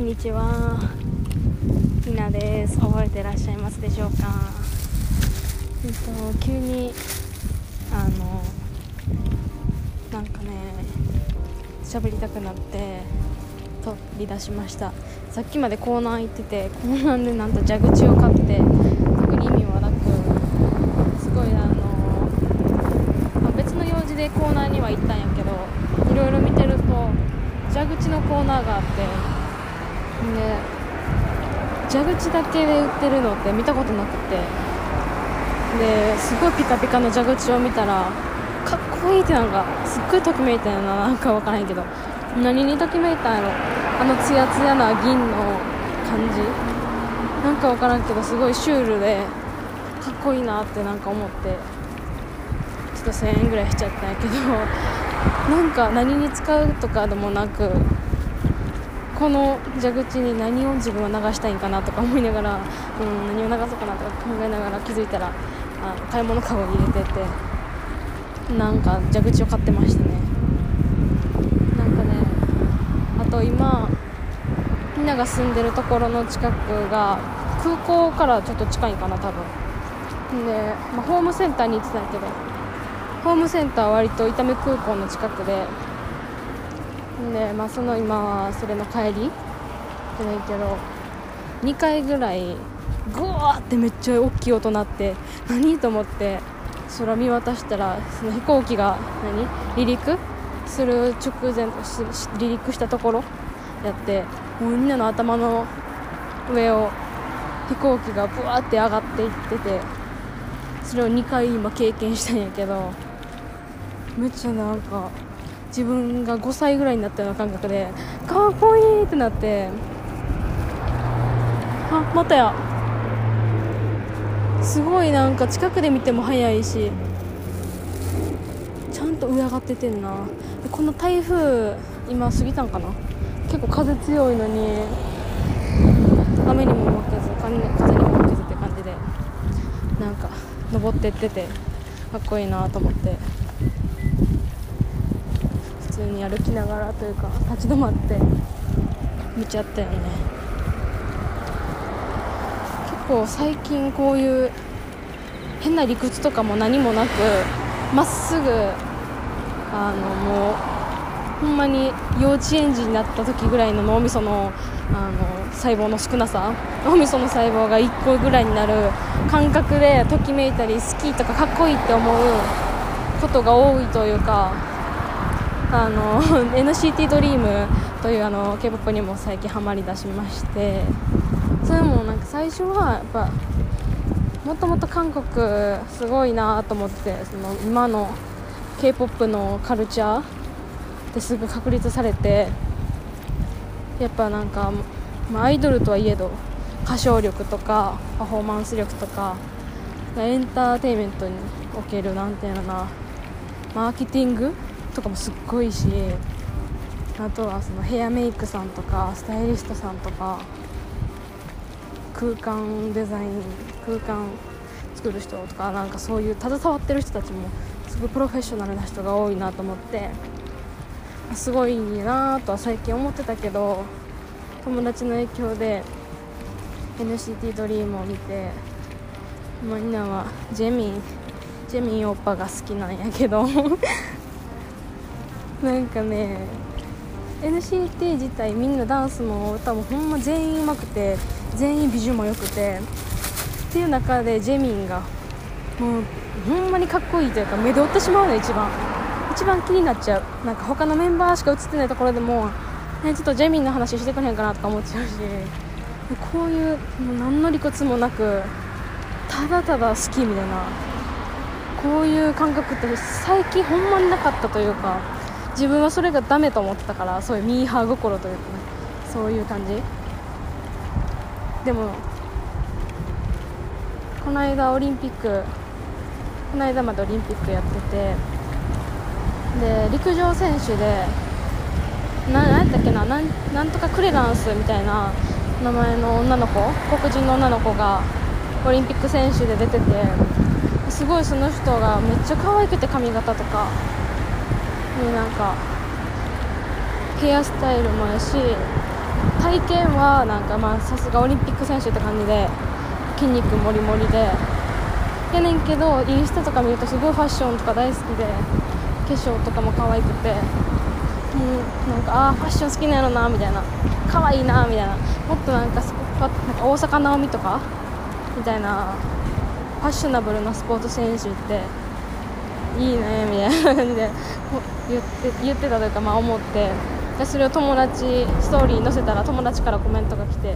んにちは。ひなです。覚えてらっしゃいますでしょうか？えっと急にあのなんかね喋りたくなって取り出しました。さっきまでコーナー行っててコーナーでなんと蛇口を買って特に意味はなくすごいあの、まあ、別の用事でコーナーには行ったんやけどいろいろ見てると蛇口のコーナーがあって蛇口だけで売ってるのって見たことなくて。ですごいピカピカの蛇口を見たらかっこいいってなんかすっごいときめいたよななんか分からへんけど。何にときめいたんやろ。あのツヤツヤな銀の感じ。なんか分からんけどすごいシュールでかっこいいなってなんか思って。ちょっと1000円ぐらいしちゃったんやけど。なんか何に使うとかでもなくこの蛇口に何を自分は流したいんかなとか思いながら、うん、何を流そうかなとか考えながら気づいたらあ買い物かごに入れててなんか蛇口を買ってましたね。なんかねあと今みんなが住んでるところの近くが空港からちょっと近いかな多分。で、まあ、ホームセンターに行ってたんやけどホームセンターは割と伊丹空港の近くでで、まあ、その今はそれの帰りじゃないけど2回ぐらいグワーってめっちゃ大きい音鳴って何と思って空見渡したらその飛行機が何離陸？する直前離陸したところやってもうみんなの頭の上を飛行機がブワーって上がっていっててそれを2回今経験したんやけどめっちゃなんか自分が5歳ぐらいになったような感覚でかっこいいってなって。あまたや。すごいなんか近くで見ても速いしちゃんと上上がっててんな。でこの台風今過ぎたんかな？結構風強いのに雨にも負けず風にも負けずって感じでなんか登ってっててかっこいいなと思って。通に歩きながらというか立ち止まって見ちゃったよね。結構最近こういう変な理屈とかも何もなくまっすぐあのもうほんまに幼稚園児になった時ぐらいの脳みそのあの細胞の少なさ脳みその細胞が1個ぐらいになる感覚でときめいたり好きとかかっこいいって思うことが多いというかあの NCT ドリームというあの K-POP にも最近ハマりだしましてそれもなんか最初はやっぱもともと韓国すごいなと思ってその今の K-POP のカルチャーってすぐ確立されてやっぱなんか、まあ、アイドルとはいえど歌唱力とかパフォーマンス力とかエンターテインメントにおけるなんていうのなマーケティングとかもすっごいしあとはそのヘアメイクさんとかスタイリストさんとか空間デザイン空間作る人とかなんかそういう携わってる人たちもすごいプロフェッショナルな人が多いなと思ってすごいいいなとは最近思ってたけど友達の影響で NCT ドリームを見てみんなはジェミンジェミンオッパが好きなんやけどなんかね NCT 自体みんなダンスも歌もほんま全員うまくて全員美女も良くてっていう中でジェミンがもうほんまにかっこいいというか目で追ってしまうの一番。一番気になっちゃう。なんか他のメンバーしか映ってないところでも、ね、ちょっとジェミンの話してくれへんかなとか思っちゃうしこういうもう何の理屈もなくただただ好きみたいなこういう感覚って最近ほんまになかったというか自分はそれがダメと思ってたからそういうミーハー心というかねそういう感じ。でもこの間オリンピックこの間までオリンピックやっててで陸上選手で何やったっけななんなんとかクレランスみたいな名前の女の子黒人の女の子がオリンピック選手で出ててすごいその人がめっちゃ可愛くて髪型とかでなんかヘアスタイルもやし体験はなんかまあさすがオリンピック選手って感じで筋肉もりもりでやねんけどインスタとか見るとすごいファッションとか大好きで化粧とかも可愛くてもうなんかあファッション好きなんやろなみたいな可愛いなみたいなもっとなんかなんか大坂なおみとかみたいなファッショナブルなスポーツ選手っていいねみたいな感じで言って言ってたというかまあ思ってでそれを友達ストーリーに載せたら友達からコメントが来て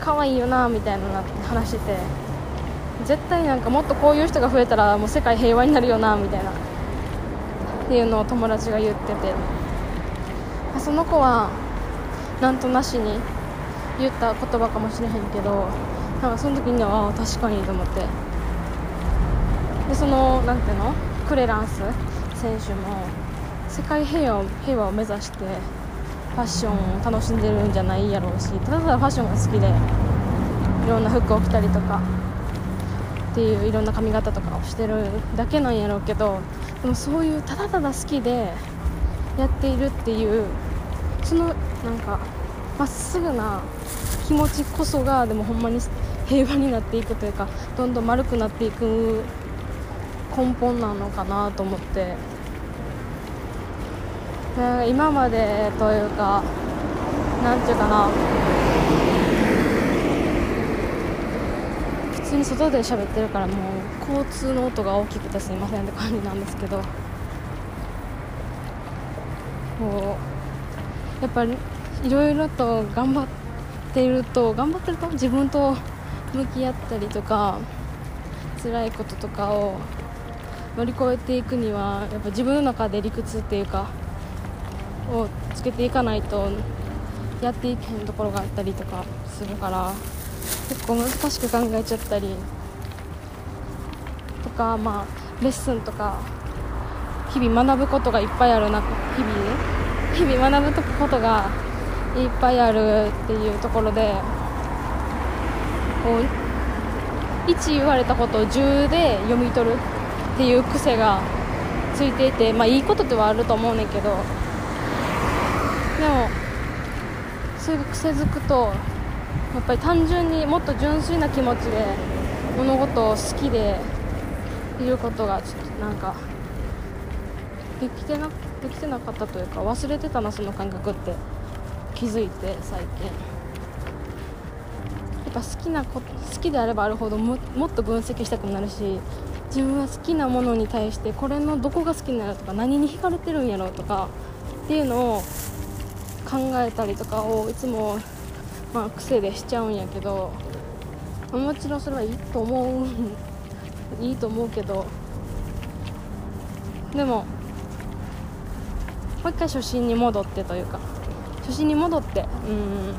可愛いよなみたいな話してて絶対なんかもっとこういう人が増えたらもう世界平和になるよなみたいなっていうのを友達が言っててその子はなんとなしに言った言葉かもしれへんけどなんかその時にはああ確かにと思って。でそのなんていうの？クレランス？選手も世界平和平和を目指してファッションを楽しんでるんじゃないやろうしただただファッションが好きでいろんな服を着たりとかっていういろんな髪型とかをしてるだけなんやろうけどでもそういうただただ好きでやっているっていうそのなんかまっすぐな気持ちこそがでもほんまに平和になっていくというかどんどん丸くなっていく根本なのかなと思って。今までというかなんていうかな。普通に外で喋ってるからもう交通の音が大きくてすいませんって感じなんですけど。こうやっぱりいろいろと頑張っていると頑張ってると自分と向き合ったりとか辛いこととかを乗り越えていくにはやっぱ自分の中で理屈っていうかをつけていかないとやっていけへんところがあったりとかするから結構難しく考えちゃったりとかまあレッスンとか日々学ぶことがいっぱいあるな日々日々学ぶことがいっぱいあるっていうところでこう1言われたことを10で読み取るっていう癖がついていてまあいいことではあると思うねんけどでもそれが癖づくとやっぱり単純にもっと純粋な気持ちで物事を好きでいることがちょっとなんかできてなできてなかったというか忘れてたなその感覚って。気づいて最近。やっぱ好きなこ好きであればあるほどももっと分析したくなるし自分は好きなものに対してこれのどこが好きなのとか何に惹かれてるんやろうとかっていうのを考えたりとかをいつも、まあ、癖でしちゃうんやけどもちろんそれはいいと思ういいと思うけどでももう一回初心に戻ってというか初心に戻ってうん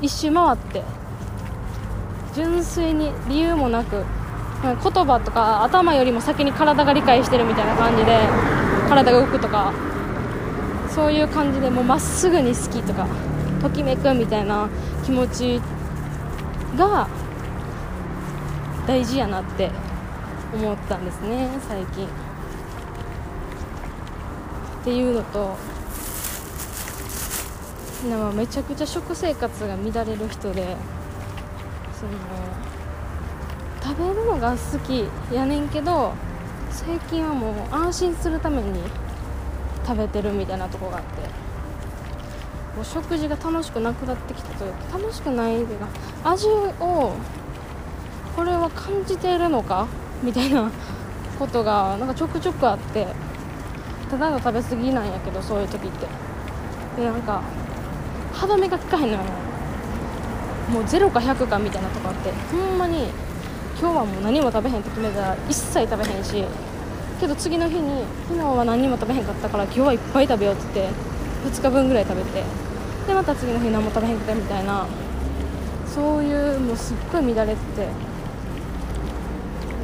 一周回って純粋に理由もなく言葉とか頭よりも先に体が理解してるみたいな感じで体が動くとかそういう感じでもうまっすぐに好きとかときめくみたいな気持ちが大事やなって思ったんですね最近。っていうのとなんかめちゃくちゃ食生活が乱れる人でその食べるのが好きやねんけど最近はもう安心するために食べてるみたいなとこがあって。もう食事が楽しくなくなってきたというか楽しくないというか味をこれは感じているのか？みたいなことがなんかちょくちょくあって。ただの食べ過ぎなんやけどそういう時って。でなんか歯止めが効かへんのよもう0か100かみたいなとこあって。ほんまに今日はもう何も食べへんって決めたら一切食べへんし。けど次の日に昨日は何も食べへんかったから今日はいっぱい食べようって言って2日分ぐらい食べてでまた次の日何も食べへんかったみたいなそういうもうすっごい乱れてて。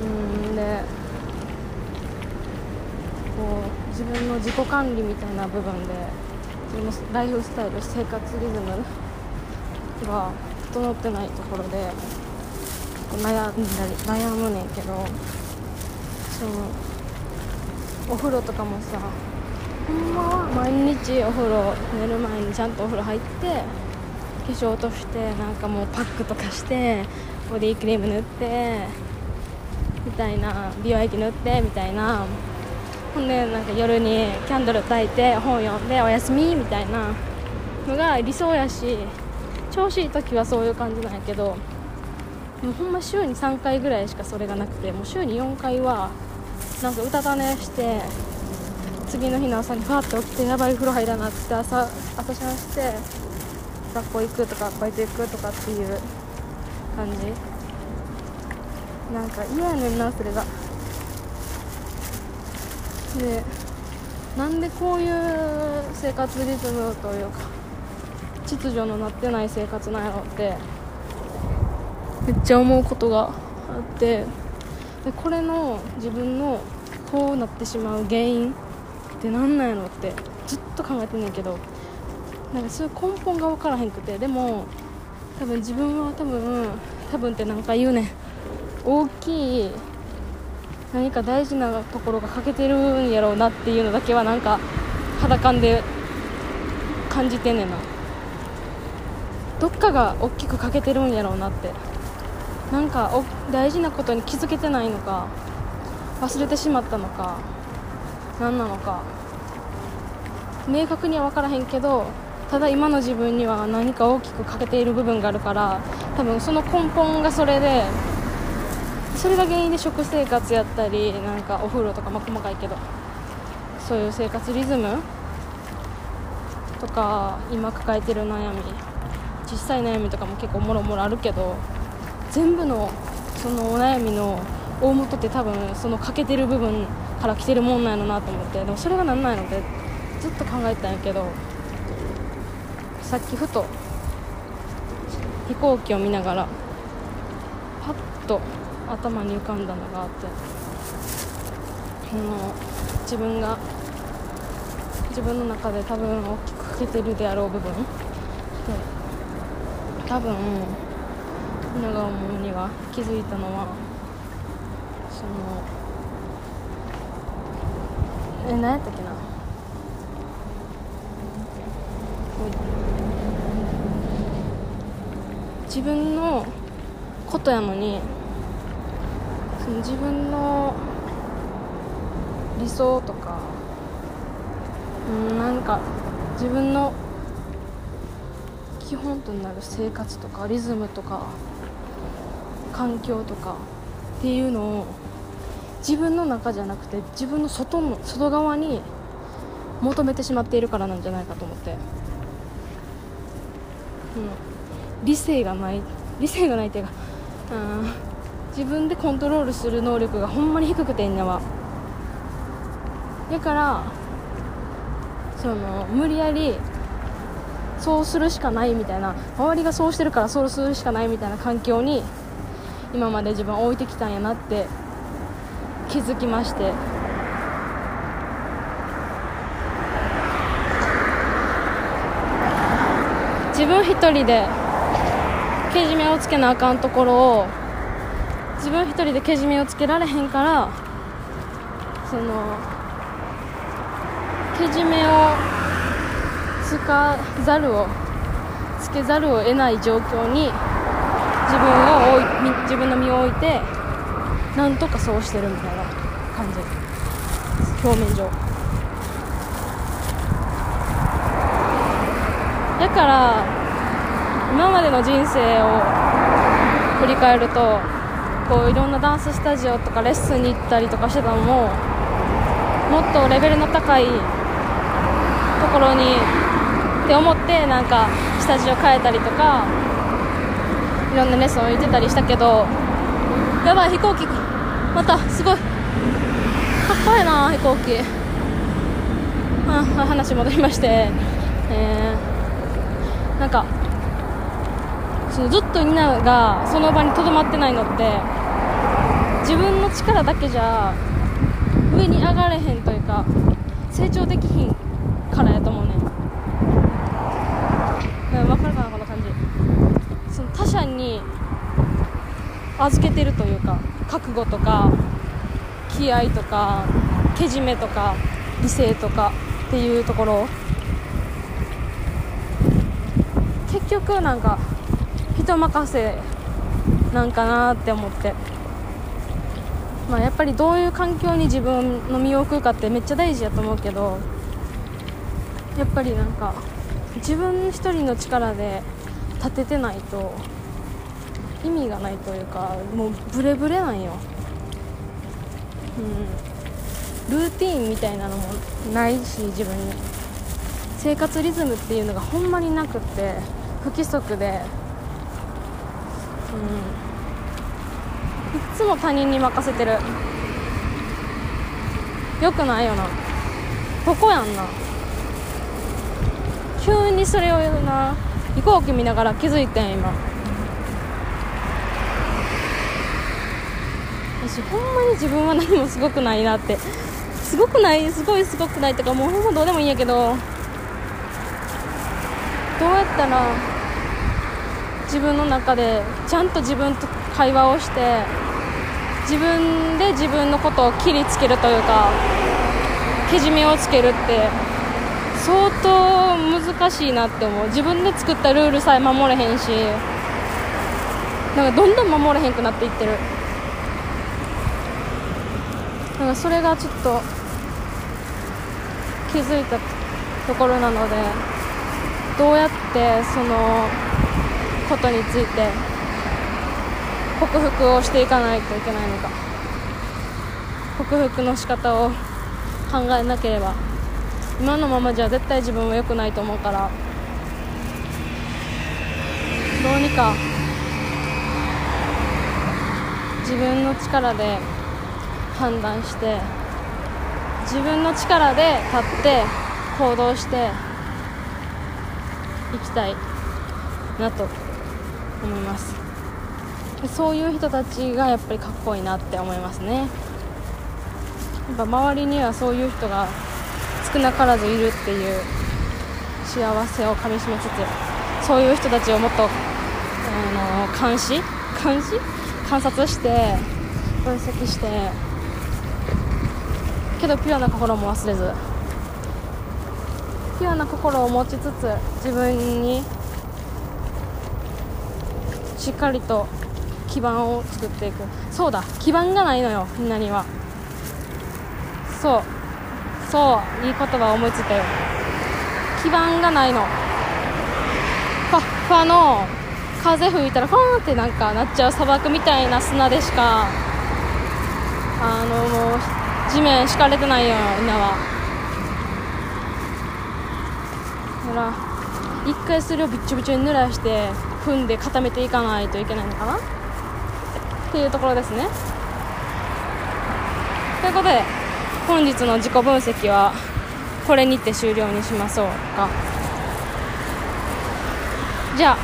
うんでこう自分の自己管理みたいな部分で自分のライフスタイル生活リズムが整ってないところで悩んだり悩むねんけどそのお風呂とかもさほんまは毎日お風呂寝る前にちゃんとお風呂入って化粧落としてなんかもうパックとかしてボディクリーム塗ってみたいな美容液塗ってみたいな。ほんでなんか夜にキャンドル焚いて本読んでおやすみみたいな。のが理想やし調子いい時はそういう感じなんやけどもうほんま週に3回ぐらいしかそれがなくてもう週に4回はなんかうたた寝して次の日の朝にファーって起きてやばい風呂入らなって朝朝シャンして学校行くとかバイト行くとかっていう感じ。なんか嫌やねんなそれが。でなんでこういう生活リズムというか秩序のなってない生活なんやろってめっちゃ思うことがあって。でこれの自分のこうなってしまう原因って何なんやろってずっと考えてんねんけどなんかそういう根本が分からへんくてでも多分自分は多分多分って何か言うねん。大きい何か大事なところが欠けてるんやろうなっていうのだけはなんか肌感で感じてんねんな。どっかが大きく欠けてるんやろうなって。なんかお大事なことに気づけてないのか忘れてしまったのか何なのか明確には分からへんけどただ今の自分には何か大きく欠けている部分があるから多分その根本がそれでそれが原因で食生活やったりなんかお風呂とかまあ細かいけどそういう生活リズムとか今抱えてる悩み小さい悩みとかも結構もろもろあるけど全部のそのお悩みの大元って多分その欠けてる部分から来てるもんなんやろなと思って。でもそれがなんやろってずっと考えてたんやけどさっきふと飛行機を見ながらパッと頭に浮かんだのがあってあの自分が自分の中で多分大きく欠けてるであろう部分。で多分皆が思うには気づいたのはそのえ何やったっけな？自分のことやのにその自分の理想とかうんなんか自分の基本となる生活とかリズムとか環境とかっていうのを自分の中じゃなくて自分の外の外側に求めてしまっているからなんじゃないかと思って、うん、理性がない。理性がないっていうか、うん、自分でコントロールする能力がほんまに低くてんやわ。だからその無理やりそうするしかないみたいな周りがそうしてるからそうするしかないみたいな環境に今まで自分は置いてきたんやなって気づきまして。自分一人でけじめをつけなあかんところを自分一人でけじめをつけられへんからそのけじめをつかざるをつけざるを得ない状況に自分を自分の身を置いてなんとかそうしてるみたいな感じ。表面上。だから今までの人生を振り返るとこういろんなダンススタジオとかレッスンに行ったりとかしてたのももっとレベルの高いところにって思ってなんかスタジオ変えたりとかろんなレッスンを行ってたりしたけどやばい飛行機。またすごい。かっこいいな飛行機。あ話戻りまして、えー、なんかずっとみんながその場にとどまってないのって自分の力だけじゃ上に上がれへんというか成長できひんからやと思うん分かるかなこの感じその他者に預けてるというか覚悟とか気合とかけじめとか理性とかっていうところ。結局なんか人任せなんかなって思って。まあやっぱりどういう環境に自分の身を置くかってめっちゃ大事やと思うけどやっぱりなんか自分一人の力で立ててないと意味がないというかもうブレブレなんよ、うん、ルーティーンみたいなのもないし自分に。生活リズムっていうのがほんまになくって不規則で、うん、いつも他人に任せてる。よくないよな。ここやんな。急にそれを言うな飛行機見ながら気づいてん今。私ほんまに自分は何もすごくないなって。すごくない？すごいすごくない？とかもうほんまどうでもいいんやけど。どうやったら自分の中でちゃんと自分と会話をして自分で自分のことを切りつけるというかけじめをつけるって相当難しいなって思う。自分で作ったルールさえ守れへんしなんかどんどん守れへんくなっていってる。なんかそれがちょっと気づいたところなのでどうやってそのことについて克服をしていかないといけないのか。克服の仕方を考えなければ今のままじゃ絶対自分は良くないと思うからどうにか自分の力で判断して自分の力で立って行動していきたいなと思います。そういう人たちがやっぱりかっこいいなって思いますね。やっぱ周りにはそういう人が少なからずいるっていう幸せをかみしめつつそういう人たちをもっとあの監視？監視？観察して分析してけどピュアな心も忘れず。ピュアな心を持ちつつ自分にしっかりと基盤を作っていく。そうだ基盤がないのよみんなには。そう。そういい言葉思いついたよ。基盤がないの。ふわっふわの。風吹いたらファーンってなんかなっちゃう砂漠みたいな砂でしか。あのもう地面敷かれてないよ今は。だから一回それをびっちょびちょに濡らして踏んで固めていかないといけないのかな？っていうところですね。ということで本日の自己分析はこれにて終了にしましょうか。じゃあ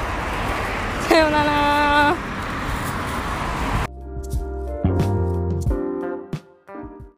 さようなら。